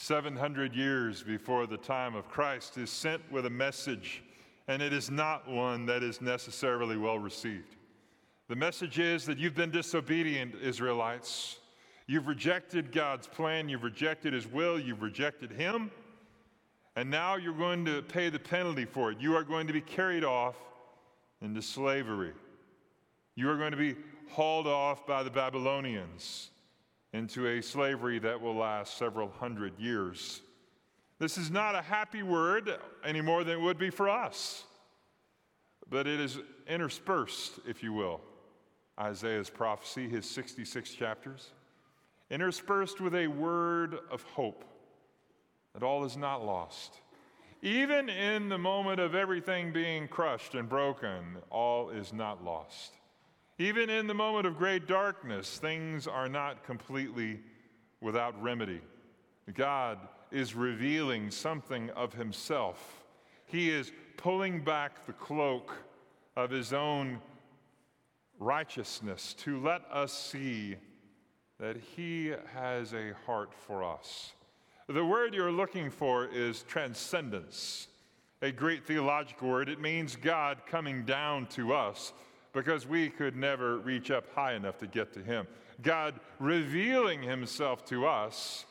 700 years before the time of Christ, is sent with a message, and it is not one that is necessarily well received. The message is that you've been disobedient, Israelites. You've rejected God's plan, you've rejected His will, you've rejected Him, and now you're going to pay the penalty for it. You are going to be carried off into slavery. You are going to be hauled off by the Babylonians into a slavery that will last several hundred years. This is not a happy word any more than it would be for us, but it is interspersed, if you will, Isaiah's prophecy, his 66 chapters, interspersed with a word of hope that all is not lost. Even in the moment of everything being crushed and broken, all is not lost. Even in the moment of great darkness, things are not completely without remedy. God is revealing something of Himself. He is pulling back the cloak of His own righteousness to let us see that He has a heart for us. The word you're looking for is transcendence, a great theological word. It means God coming down to us because we could never reach up high enough to get to Him. God revealing Himself to us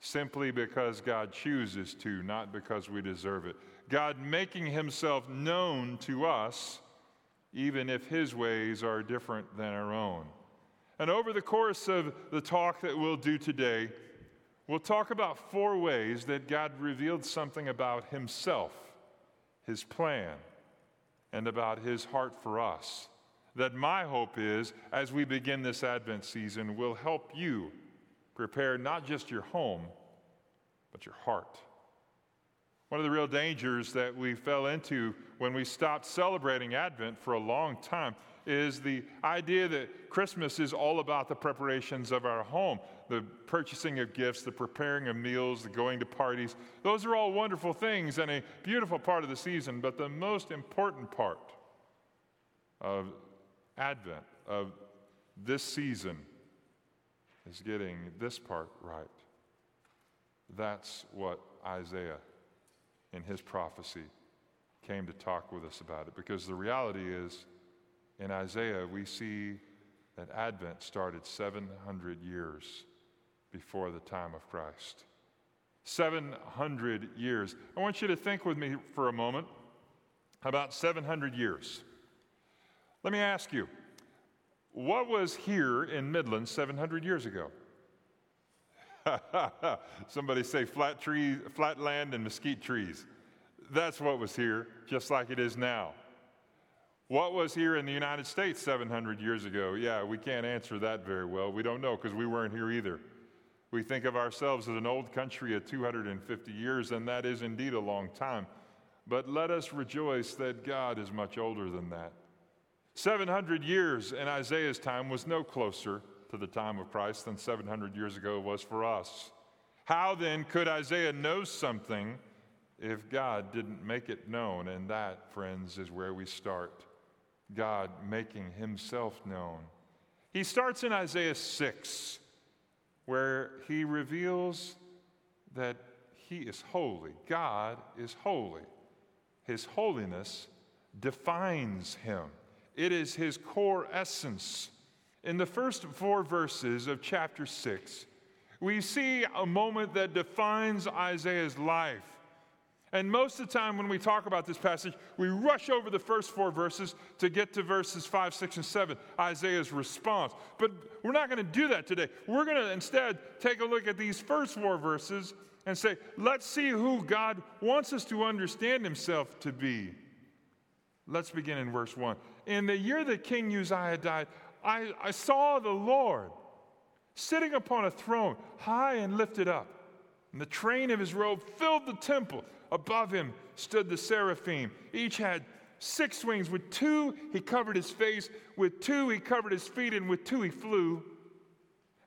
simply because God chooses to, not because we deserve it. God making Himself known to us, even if His ways are different than our own. And over the course of the talk that we'll do today, we'll talk about four ways that God revealed something about Himself, His plan, and about His heart for us that my hope is, as we begin this Advent season, will help you prepare not just your home, but your heart. One of the real dangers that we fell into when we stopped celebrating Advent for a long time is the idea that Christmas is all about the preparations of our home, the purchasing of gifts, the preparing of meals, the going to parties. Those are all wonderful things and a beautiful part of the season, but the most important part of Advent of this season is getting this part right. That's what Isaiah in his prophecy came to talk with us about it because the reality is in Isaiah we see that Advent started 700 years before the time of Christ. 700 years. I want you to think with me for a moment about 700 years. Let me ask you, what was here in Midland 700 years ago? Somebody say flat trees, flat land and mesquite trees. That's what was here, just like it is now. What was here in the United States 700 years ago? Yeah, we can't answer that very well. We don't know because we weren't here either. We think of ourselves as an old country of 250 years, and that is indeed a long time. But let us rejoice that God is much older than that. 700 years in Isaiah's time was no closer to the time of Christ than 700 years ago was for us. How then could Isaiah know something if God didn't make it known? And that, friends, is where we start God making himself known. He starts in Isaiah 6, where he reveals that he is holy. God is holy. His holiness defines him. It is his core essence. In the first four verses of chapter 6, we see a moment that defines Isaiah's life. And most of the time, when we talk about this passage, we rush over the first four verses to get to verses 5, 6, and 7, Isaiah's response. But we're not going to do that today. We're going to instead take a look at these first four verses and say, let's see who God wants us to understand himself to be. Let's begin in verse 1 in the year that King Uzziah died, I, I saw the Lord sitting upon a throne, high and lifted up. And the train of his robe filled the temple. Above him stood the seraphim. Each had six wings. With two, he covered his face. With two, he covered his feet. And with two, he flew.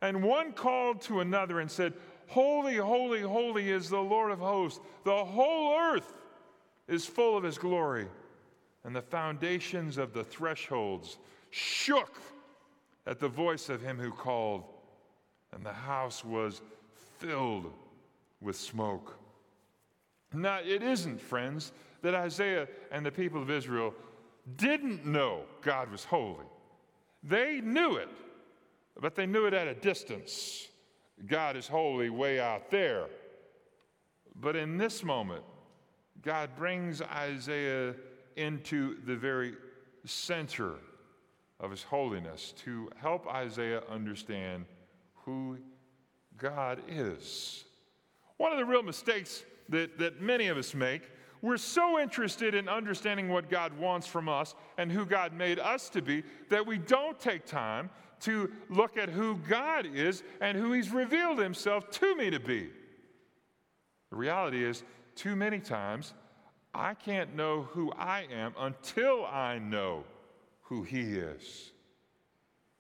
And one called to another and said, Holy, holy, holy is the Lord of hosts. The whole earth is full of his glory and the foundations of the thresholds shook at the voice of him who called, and the house was filled with smoke. Now, it isn't, friends, that Isaiah and the people of Israel didn't know God was holy. They knew it, but they knew it at a distance. God is holy way out there. But in this moment, God brings Isaiah into the very center of his holiness to help Isaiah understand who God is. One of the real mistakes that, that many of us make, we're so interested in understanding what God wants from us and who God made us to be that we don't take time to look at who God is and who He's revealed Himself to me to be. The reality is, too many times, I can't know who I am until I know who He is.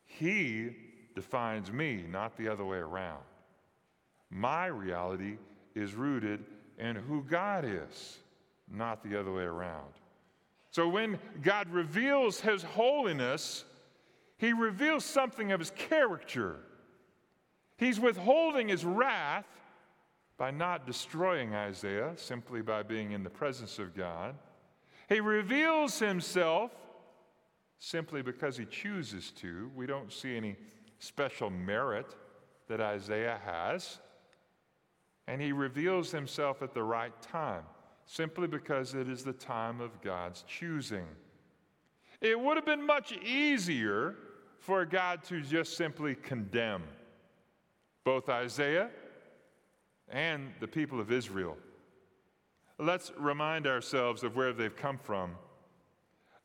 He defines me, not the other way around. My reality is rooted in who God is, not the other way around. So when God reveals His holiness, He reveals something of His character. He's withholding His wrath by not destroying Isaiah, simply by being in the presence of God. He reveals Himself simply because He chooses to. We don't see any special merit that Isaiah has. And he reveals himself at the right time, simply because it is the time of God's choosing. It would have been much easier for God to just simply condemn both Isaiah and the people of Israel. Let's remind ourselves of where they've come from.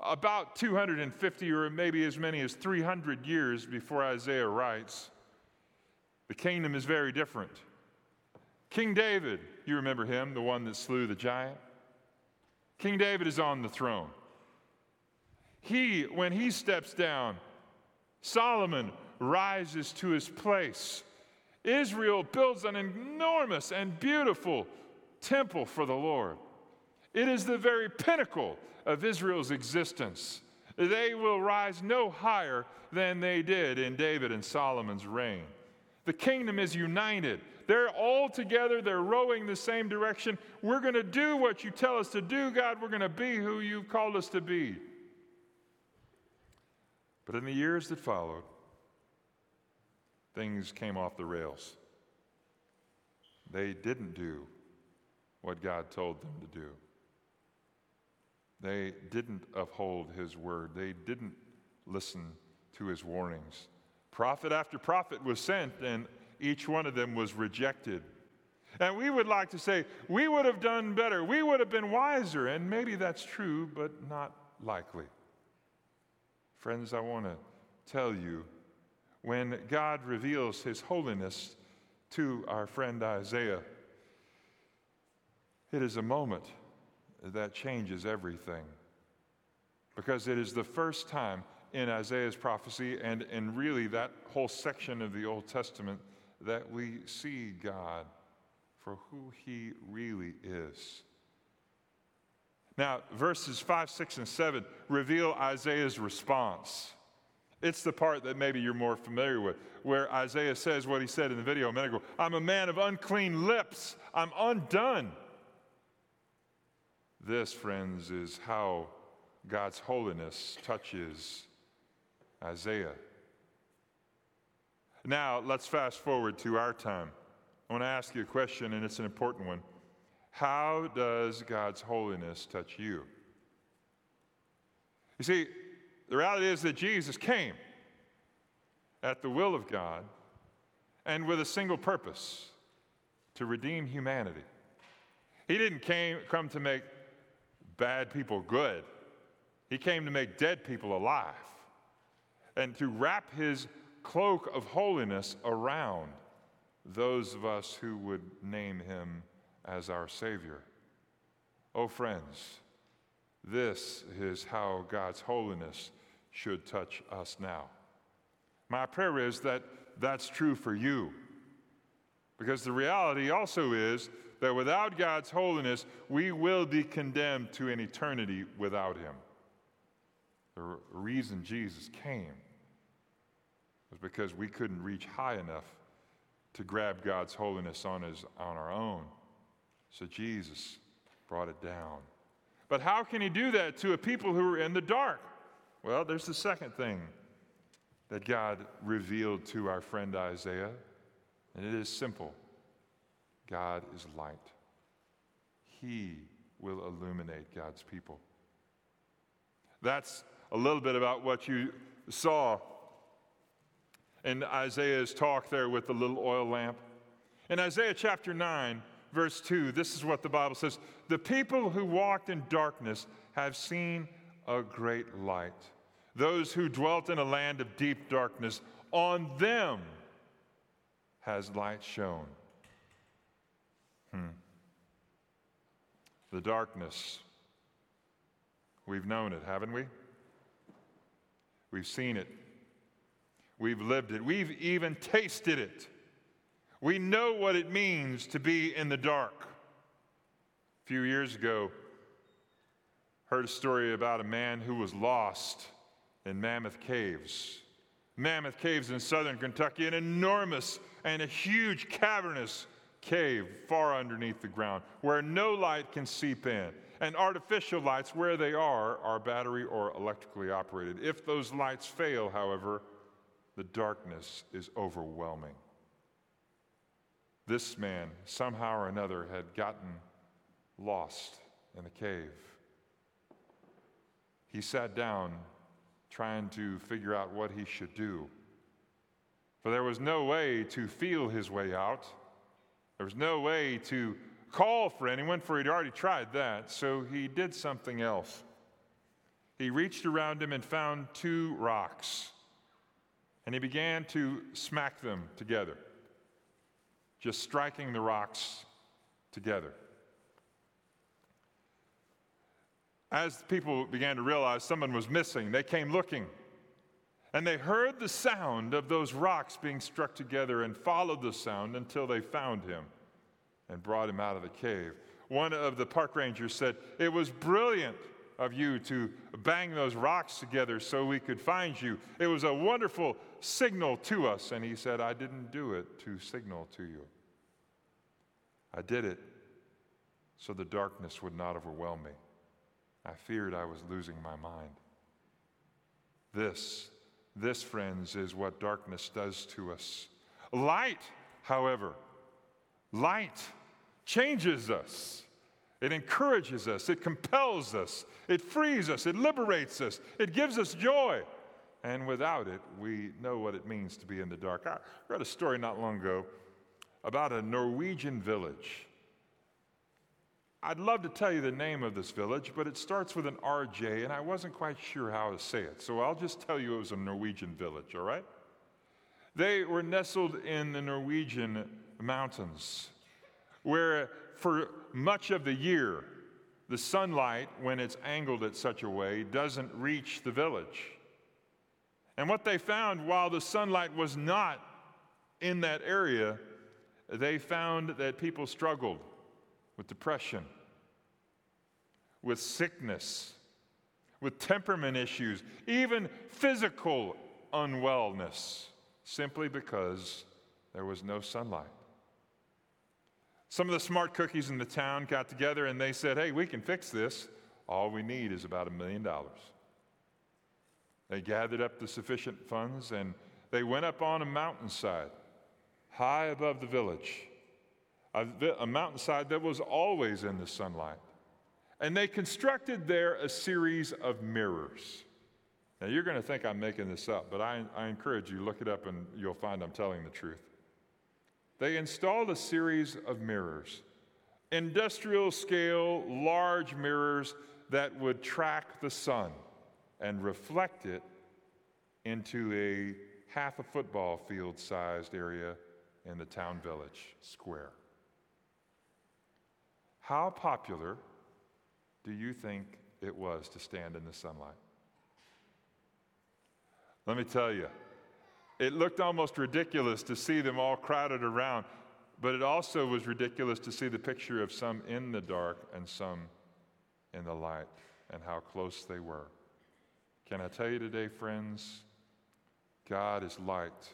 About 250 or maybe as many as 300 years before Isaiah writes, the kingdom is very different. King David, you remember him, the one that slew the giant? King David is on the throne. He, when he steps down, Solomon rises to his place. Israel builds an enormous and beautiful temple for the Lord. It is the very pinnacle of Israel's existence. They will rise no higher than they did in David and Solomon's reign. The kingdom is united. They're all together, they're rowing the same direction. We're going to do what you tell us to do, God. We're going to be who you've called us to be. But in the years that followed, things came off the rails. They didn't do what God told them to do. They didn't uphold his word. They didn't listen to his warnings. Prophet after prophet was sent, and each one of them was rejected. And we would like to say, we would have done better, we would have been wiser, and maybe that's true, but not likely. Friends, I want to tell you when God reveals his holiness to our friend Isaiah, it is a moment that changes everything. Because it is the first time in Isaiah's prophecy and in really that whole section of the Old Testament that we see God for who he really is. Now, verses 5, 6, and 7 reveal Isaiah's response. It's the part that maybe you're more familiar with, where Isaiah says what he said in the video a minute ago I'm a man of unclean lips, I'm undone. This, friends, is how God's holiness touches Isaiah. Now, let's fast forward to our time. I want to ask you a question, and it's an important one. How does God's holiness touch you? You see, the reality is that Jesus came at the will of God and with a single purpose to redeem humanity. He didn't came, come to make bad people good, He came to make dead people alive and to wrap His cloak of holiness around those of us who would name him as our Savior. Oh, friends, this is how God's holiness should touch us now. My prayer is that that's true for you. Because the reality also is that without God's holiness, we will be condemned to an eternity without Him. The reason Jesus came was because we couldn't reach high enough to grab God's holiness on, his, on our own. So Jesus brought it down. But how can he do that to a people who are in the dark? Well, there's the second thing that God revealed to our friend Isaiah, and it is simple God is light. He will illuminate God's people. That's a little bit about what you saw in Isaiah's talk there with the little oil lamp. In Isaiah chapter 9, verse 2, this is what the Bible says The people who walked in darkness have seen a great light. Those who dwelt in a land of deep darkness, on them has light shone. Hmm. The darkness, we've known it, haven't we? We've seen it. We've lived it. We've even tasted it. We know what it means to be in the dark. A few years ago, heard a story about a man who was lost in Mammoth Caves. Mammoth Caves in southern Kentucky, an enormous and a huge cavernous cave far underneath the ground where no light can seep in. And artificial lights, where they are, are battery or electrically operated. If those lights fail, however, the darkness is overwhelming. This man, somehow or another, had gotten lost in the cave. He sat down trying to figure out what he should do. For there was no way to feel his way out. There was no way to call for anyone, for he'd already tried that. So he did something else. He reached around him and found two rocks, and he began to smack them together, just striking the rocks together. As people began to realize someone was missing, they came looking. And they heard the sound of those rocks being struck together and followed the sound until they found him and brought him out of the cave. One of the park rangers said, It was brilliant of you to bang those rocks together so we could find you. It was a wonderful signal to us. And he said, I didn't do it to signal to you. I did it so the darkness would not overwhelm me. I feared I was losing my mind. This, this, friends, is what darkness does to us. Light, however, light changes us. It encourages us, it compels us, it frees us, it liberates us, it gives us joy. And without it, we know what it means to be in the dark. I read a story not long ago about a Norwegian village I'd love to tell you the name of this village, but it starts with an RJ, and I wasn't quite sure how to say it. So I'll just tell you it was a Norwegian village, all right? They were nestled in the Norwegian mountains, where for much of the year, the sunlight, when it's angled at such a way, doesn't reach the village. And what they found while the sunlight was not in that area, they found that people struggled with depression, with sickness, with temperament issues, even physical unwellness, simply because there was no sunlight. Some of the smart cookies in the town got together and they said, Hey, we can fix this. All we need is about a million dollars. They gathered up the sufficient funds and they went up on a mountainside high above the village a, a mountainside that was always in the sunlight. And they constructed there a series of mirrors. Now, you're going to think I'm making this up, but I, I encourage you, look it up and you'll find I'm telling the truth. They installed a series of mirrors, industrial scale, large mirrors that would track the sun and reflect it into a half a football field sized area in the town village square. How popular do you think it was to stand in the sunlight? Let me tell you, it looked almost ridiculous to see them all crowded around, but it also was ridiculous to see the picture of some in the dark and some in the light and how close they were. Can I tell you today, friends? God is light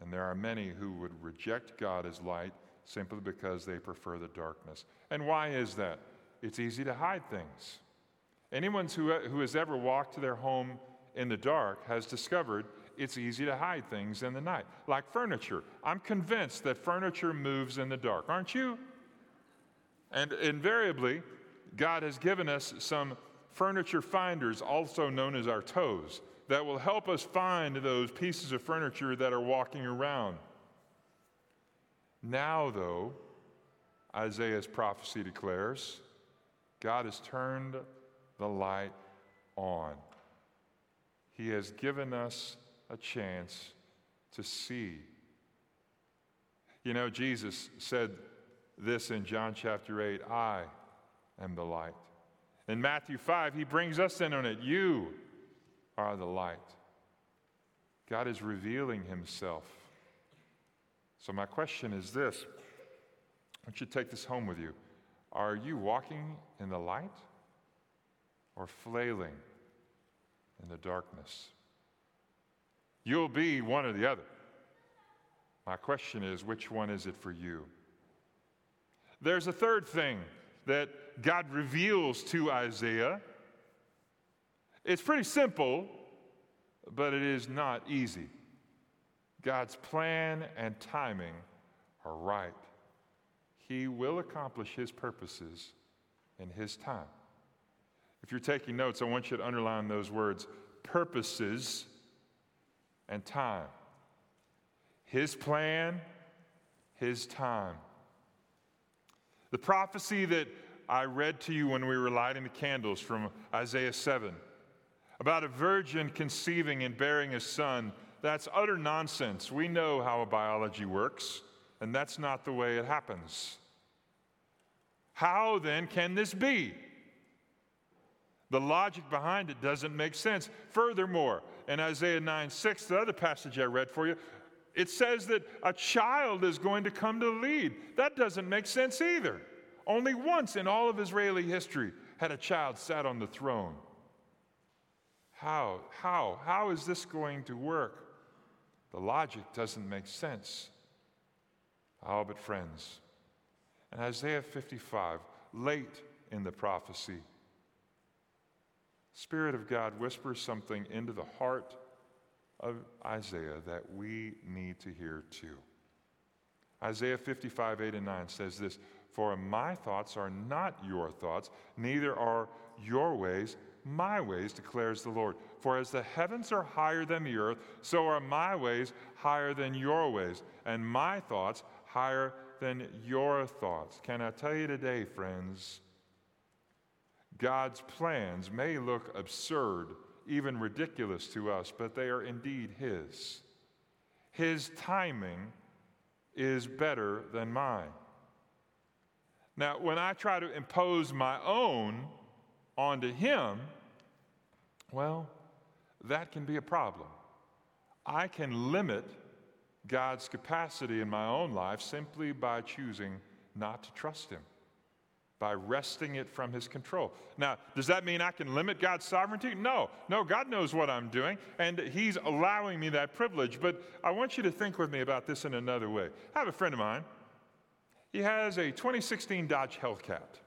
And there are many who would reject God as light simply because they prefer the darkness. And why is that? It's easy to hide things. Anyone who, who has ever walked to their home in the dark has discovered it's easy to hide things in the night, like furniture. I'm convinced that furniture moves in the dark, aren't you? And invariably, God has given us some furniture finders, also known as our toes, that will help us find those pieces of furniture that are walking around. Now, though, Isaiah's prophecy declares God has turned the light on. He has given us a chance to see. You know, Jesus said this in John chapter 8 I am the light. In Matthew 5, he brings us in on it. You are the light. God is revealing himself. So, my question is this I want you to take this home with you. Are you walking in the light or flailing in the darkness? You'll be one or the other. My question is which one is it for you? There's a third thing that God reveals to Isaiah. It's pretty simple, but it is not easy. God's plan and timing are right. He will accomplish His purposes in His time. If you're taking notes, I want you to underline those words purposes and time. His plan, His time. The prophecy that I read to you when we were lighting the candles from Isaiah 7 about a virgin conceiving and bearing a son, that's utter nonsense. We know how a biology works, and that's not the way it happens. How then can this be? The logic behind it doesn't make sense. Furthermore, in Isaiah 9 6, the other passage I read for you, it says that a child is going to come to lead. That doesn't make sense either. Only once in all of Israeli history had a child sat on the throne. How? How? How is this going to work? The logic doesn't make sense. Oh, but friends, in Isaiah 55, late in the prophecy, Spirit of God whispers something into the heart of Isaiah that we need to hear too. Isaiah 55, 8 and 9 says this For my thoughts are not your thoughts, neither are your ways my ways, declares the Lord. For as the heavens are higher than the earth, so are my ways higher than your ways, and my thoughts higher than your thoughts. Can I tell you today, friends? God's plans may look absurd, even ridiculous to us, but they are indeed His. His timing is better than mine. Now, when I try to impose my own onto Him, well, that can be a problem. I can limit God's capacity in my own life simply by choosing not to trust Him, by wresting it from His control. Now, does that mean I can limit God's sovereignty? No. No, God knows what I'm doing, and He's allowing me that privilege. But I want you to think with me about this in another way. I have a friend of mine. He has a 2016 Dodge Hellcat.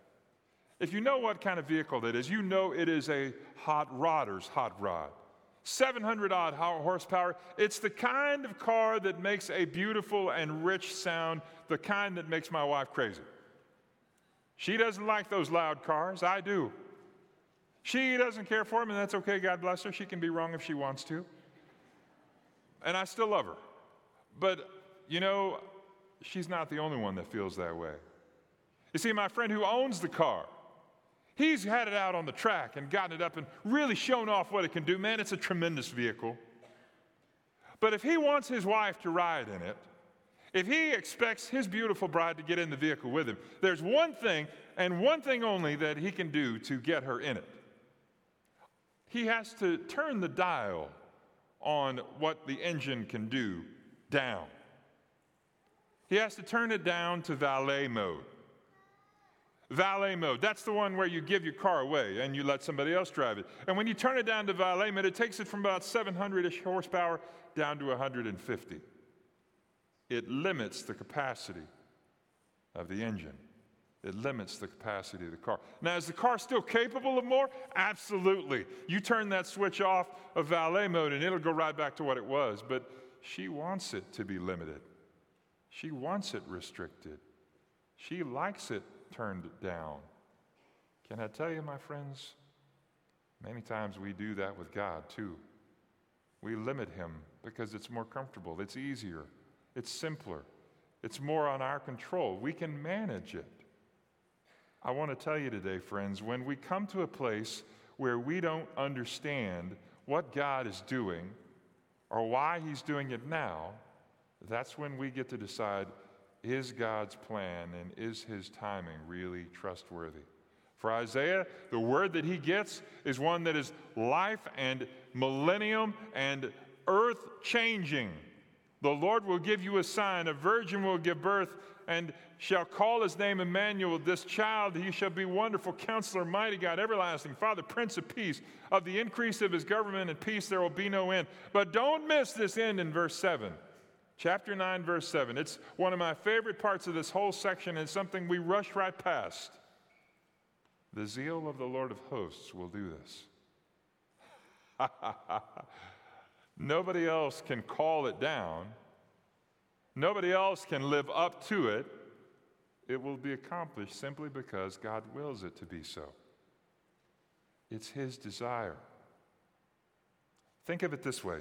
If you know what kind of vehicle that is, you know it is a hot rodder's hot rod. 700 odd horsepower. It's the kind of car that makes a beautiful and rich sound, the kind that makes my wife crazy. She doesn't like those loud cars. I do. She doesn't care for them, and that's okay. God bless her. She can be wrong if she wants to. And I still love her. But, you know, she's not the only one that feels that way. You see, my friend who owns the car, He's had it out on the track and gotten it up and really shown off what it can do. Man, it's a tremendous vehicle. But if he wants his wife to ride in it, if he expects his beautiful bride to get in the vehicle with him, there's one thing and one thing only that he can do to get her in it. He has to turn the dial on what the engine can do down. He has to turn it down to valet mode. Valet mode, that's the one where you give your car away and you let somebody else drive it. And when you turn it down to valet mode, it takes it from about 700 ish horsepower down to 150. It limits the capacity of the engine. It limits the capacity of the car. Now, is the car still capable of more? Absolutely. You turn that switch off of valet mode and it'll go right back to what it was. But she wants it to be limited, she wants it restricted, she likes it turned down. Can I tell you, my friends? Many times we do that with God too. We limit Him because it's more comfortable, it's easier, it's simpler, it's more on our control. We can manage it. I want to tell you today, friends, when we come to a place where we don't understand what God is doing or why He's doing it now, that's when we get to decide is God's plan and is His timing really trustworthy? For Isaiah, the word that he gets is one that is life and millennium and earth changing. The Lord will give you a sign. A virgin will give birth and shall call his name Emmanuel. This child, he shall be wonderful counselor, mighty God, everlasting Father, Prince of Peace. Of the increase of his government and peace, there will be no end. But don't miss this end in verse 7. Chapter 9, verse 7. It's one of my favorite parts of this whole section and something we rush right past. The zeal of the Lord of hosts will do this. Nobody else can call it down. Nobody else can live up to it. It will be accomplished simply because God wills it to be so. It's His desire. Think of it this way.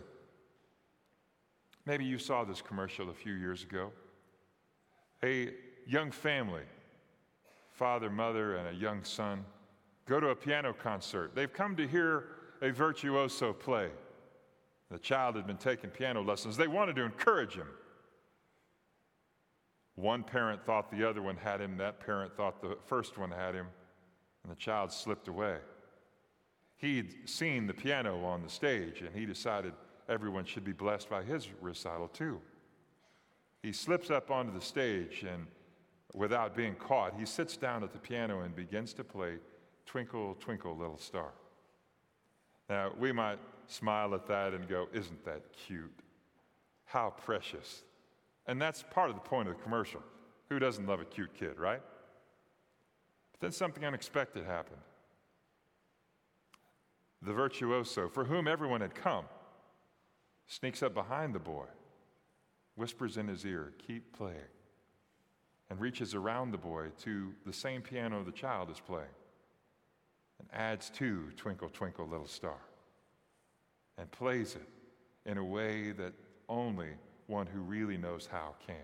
Maybe you saw this commercial a few years ago. A young family, father, mother, and a young son, go to a piano concert. They've come to hear a virtuoso play. The child had been taking piano lessons. They wanted to encourage him. One parent thought the other one had him, that parent thought the first one had him, and the child slipped away. He'd seen the piano on the stage, and he decided everyone should be blessed by his recital too. He slips up onto the stage, and without being caught, he sits down at the piano and begins to play Twinkle, Twinkle, Little Star. Now, we might smile at that and go, Isn't that cute? How precious. And that's part of the point of the commercial. Who doesn't love a cute kid, right? But then something unexpected happened. The virtuoso, for whom everyone had come, sneaks up behind the boy, whispers in his ear, Keep playing, and reaches around the boy to the same piano the child is playing, and adds to Twinkle, Twinkle, Little Star, and plays it in a way that only one who really knows how can.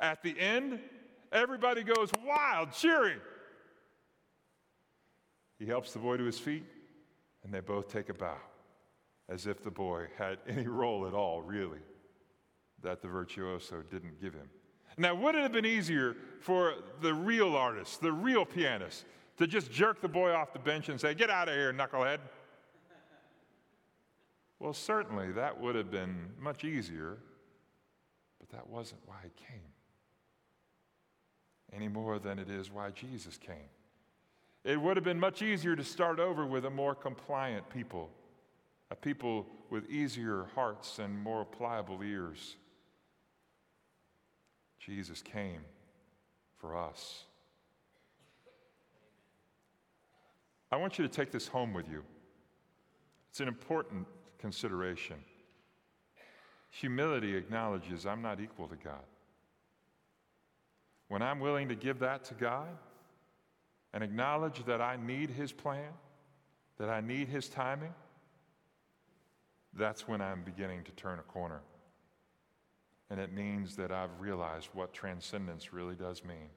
At the end, everybody goes wild, cheering. He helps the boy to his feet, and they both take a bow, as if the boy had any role at all, really, that the virtuoso didn't give him. Now, would it have been easier for the real artist, the real pianist, to just jerk the boy off the bench and say, Get out of here, knucklehead? Well, certainly that would have been much easier, but that wasn't why he came. Any more than it is why Jesus came. It would have been much easier to start over with a more compliant people, a people with easier hearts and more pliable ears. Jesus came for us. I want you to take this home with you. It's an important consideration. Humility acknowledges I'm not equal to God. When I'm willing to give that to God and acknowledge that I need His plan, that I need His timing, that's when I'm beginning to turn a corner. And it means that I've realized what transcendence really does mean.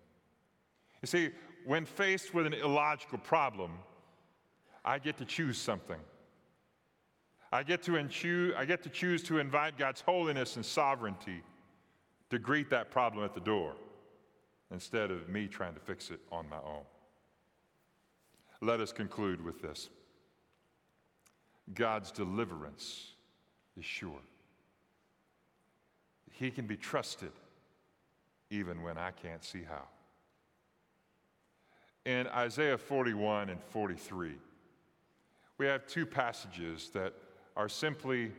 You see, when faced with an illogical problem, I get to choose something. I get to, enchoo- I get to choose to invite God's holiness and sovereignty to greet that problem at the door instead of me trying to fix it on my own. Let us conclude with this God's deliverance is sure. He can be trusted even when I can't see how. In Isaiah 41 and 43, we have two passages that are simply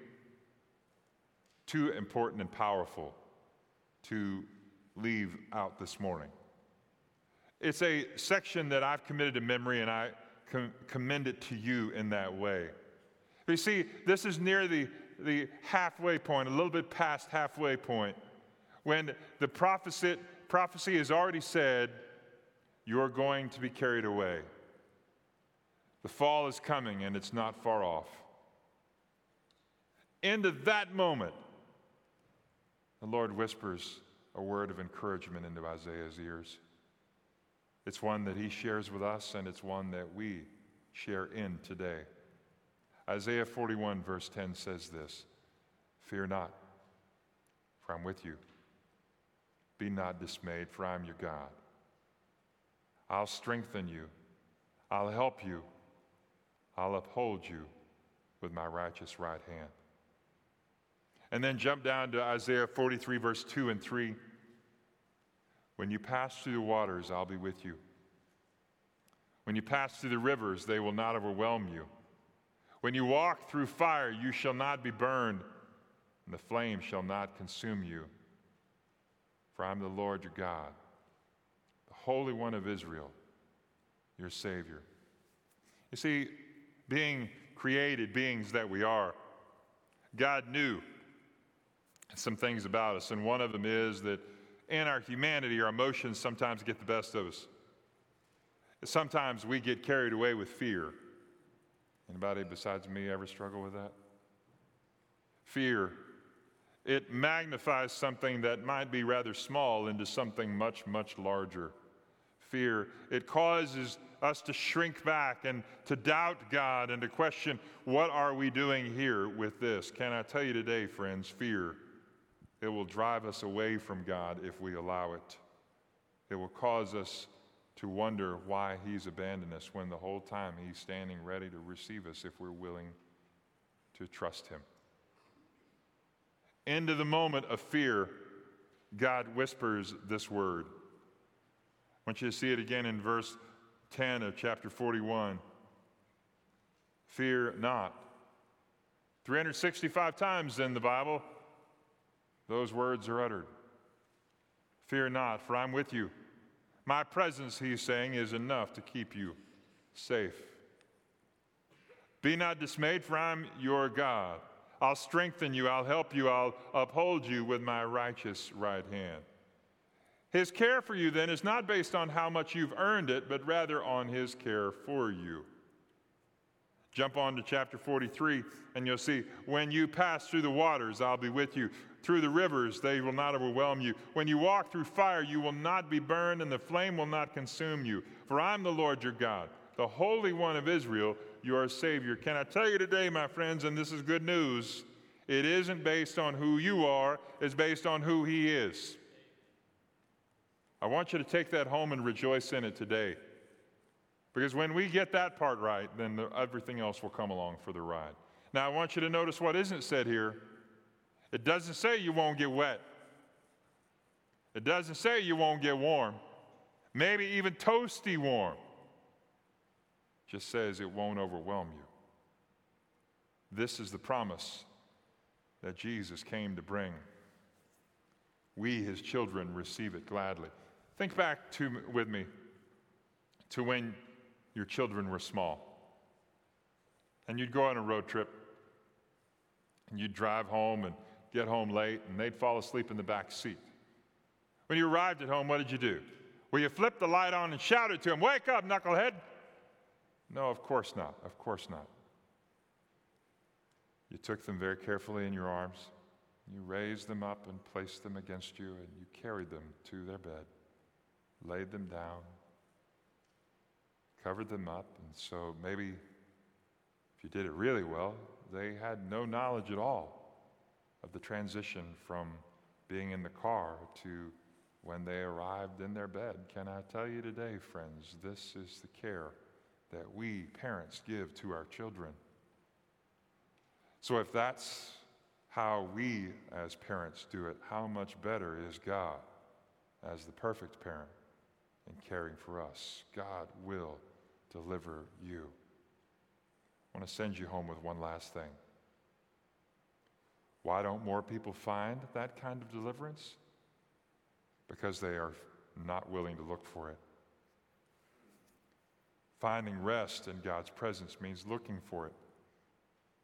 too important and powerful to leave out this morning. It's a section that I've committed to memory, and I com- commend it to you in that way. You see, this is near the, the halfway point, a little bit past halfway point, when the prophecy, prophecy has already said, You're going to be carried away. The fall is coming, and it's not far off. Into that moment, the Lord whispers a word of encouragement into Isaiah's ears. It's one that he shares with us, and it's one that we share in today. Isaiah 41, verse 10 says this Fear not, for I'm with you. Be not dismayed, for I'm your God. I'll strengthen you, I'll help you, I'll uphold you with my righteous right hand. And then jump down to Isaiah 43, verse 2 and 3. When you pass through the waters, I'll be with you. When you pass through the rivers, they will not overwhelm you. When you walk through fire, you shall not be burned, and the flame shall not consume you. For I'm the Lord your God, the Holy One of Israel, your Savior. You see, being created beings that we are, God knew some things about us, and one of them is that in our humanity, our emotions sometimes get the best of us. Sometimes we get carried away with fear. Anybody besides me ever struggle with that? Fear. It magnifies something that might be rather small into something much, much larger. Fear. It causes us to shrink back and to doubt God and to question, what are we doing here with this? Can I tell you today, friends, fear it will drive us away from God if we allow it. It will cause us to wonder why He's abandoned us when the whole time He's standing ready to receive us if we're willing to trust Him. Into the moment of fear, God whispers this word. I want you to see it again in verse 10 of chapter 41. Fear not. 365 times in the Bible, those words are uttered. Fear not, for I'm with you. My presence, he's saying, is enough to keep you safe. Be not dismayed, for I'm your God. I'll strengthen you, I'll help you, I'll uphold you with my righteous right hand. His care for you then is not based on how much you've earned it, but rather on his care for you. Jump on to chapter 43, and you'll see when you pass through the waters, I'll be with you. Through the rivers, they will not overwhelm you. When you walk through fire, you will not be burned, and the flame will not consume you. For I'm the Lord your God, the Holy One of Israel, your Savior. Can I tell you today, my friends, and this is good news, it isn't based on who you are, it's based on who He is. I want you to take that home and rejoice in it today. Because when we get that part right, then the, everything else will come along for the ride. Now, I want you to notice what isn't said here. It doesn't say you won't get wet, it doesn't say you won't get warm, maybe even toasty warm. It just says it won't overwhelm you. This is the promise that Jesus came to bring. We, his children, receive it gladly. Think back to, with me to when your children were small. And you'd go on a road trip, and you'd drive home and get home late, and they'd fall asleep in the back seat. When you arrived at home, what did you do? Well, you flipped the light on and shouted to them, Wake up, knucklehead! No, of course not. Of course not. You took them very carefully in your arms. You raised them up and placed them against you, and you carried them to their bed, laid them down, covered them up. And so maybe if you did it really well, they had no knowledge at all of the transition from being in the car to when they arrived in their bed. Can I tell you today, friends, this is the care that we parents give to our children. So if that's how we as parents do it, how much better is God as the perfect parent in caring for us? God will deliver you. I want to send you home with one last thing. Why don't more people find that kind of deliverance? because they are not willing to look for it. Finding rest in God's presence means looking for it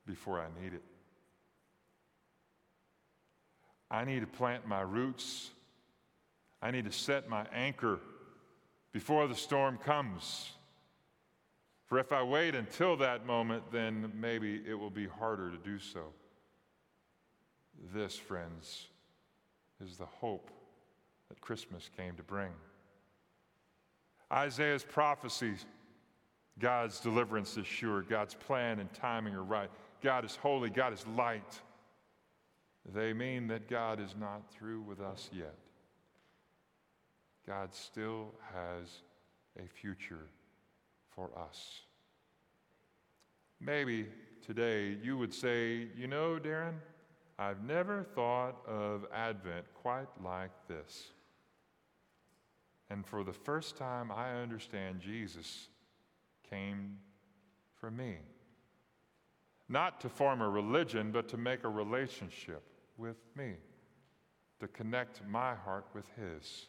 before I need it. I need to plant my roots. I need to set my anchor before the storm comes. For if I wait until that moment, then maybe it will be harder to do so. This, friends, is the hope that Christmas came to bring. Isaiah's prophecies God's deliverance is sure, God's plan and timing are right. God is holy, God is light. They mean that God is not through with us yet. God still has a future for us. Maybe today you would say, You know, Darin, I've never thought of Advent quite like this. And for the first time, I understand Jesus came for me. Not to form a religion, but to make a relationship with me, to connect my heart with His.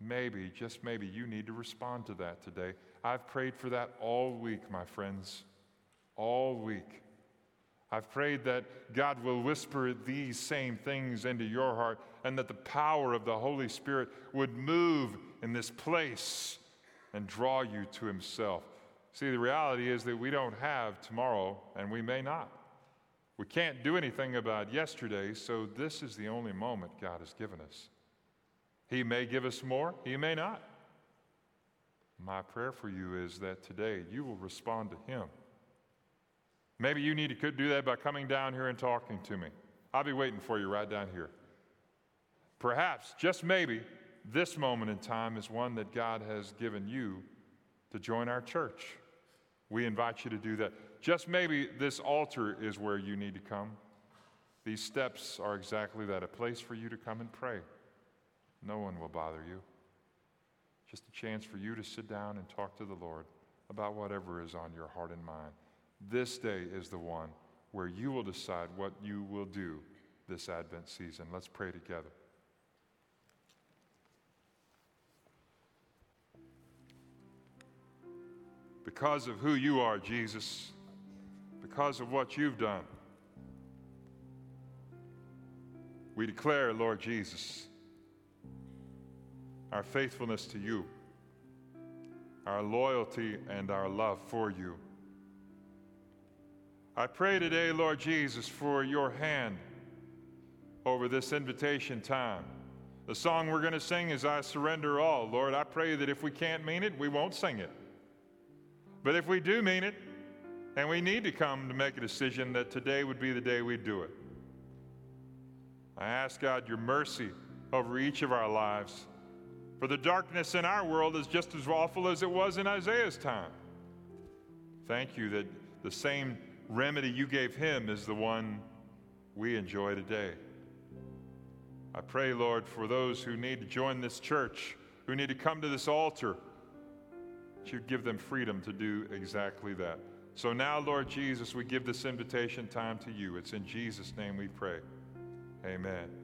Maybe, just maybe, you need to respond to that today. I've prayed for that all week, my friends, all week. I've prayed that God will whisper these same things into your heart and that the power of the Holy Spirit would move in this place and draw you to Himself. See, the reality is that we don't have tomorrow, and we may not. We can't do anything about yesterday, so this is the only moment God has given us. He may give us more, He may not. My prayer for you is that today you will respond to Him. Maybe you need to do that by coming down here and talking to me. I'll be waiting for you right down here. Perhaps, just maybe, this moment in time is one that God has given you to join our church. We invite you to do that. Just maybe this altar is where you need to come. These steps are exactly that a place for you to come and pray. No one will bother you. Just a chance for you to sit down and talk to the Lord about whatever is on your heart and mind. This day is the one where you will decide what you will do this Advent season. Let's pray together. because of who you are, Jesus, because of what you've done. We declare, Lord Jesus, our faithfulness to you, our loyalty and our love for you. I pray today, Lord Jesus, for your hand over this invitation time. The song we're going to sing is I Surrender All. Lord, I pray that if we can't mean it, we won't sing it. But if we do mean it, and we need to come to make a decision that today would be the day we do it. I ask God your mercy over each of our lives. For the darkness in our world is just as awful as it was in Isaiah's time. Thank you that the same remedy you gave him is the one we enjoy today. I pray, Lord, for those who need to join this church, who need to come to this altar you give them freedom to do exactly that. So now, Lord Jesus, we give this invitation time to you. It's in Jesus' name we pray. Amen.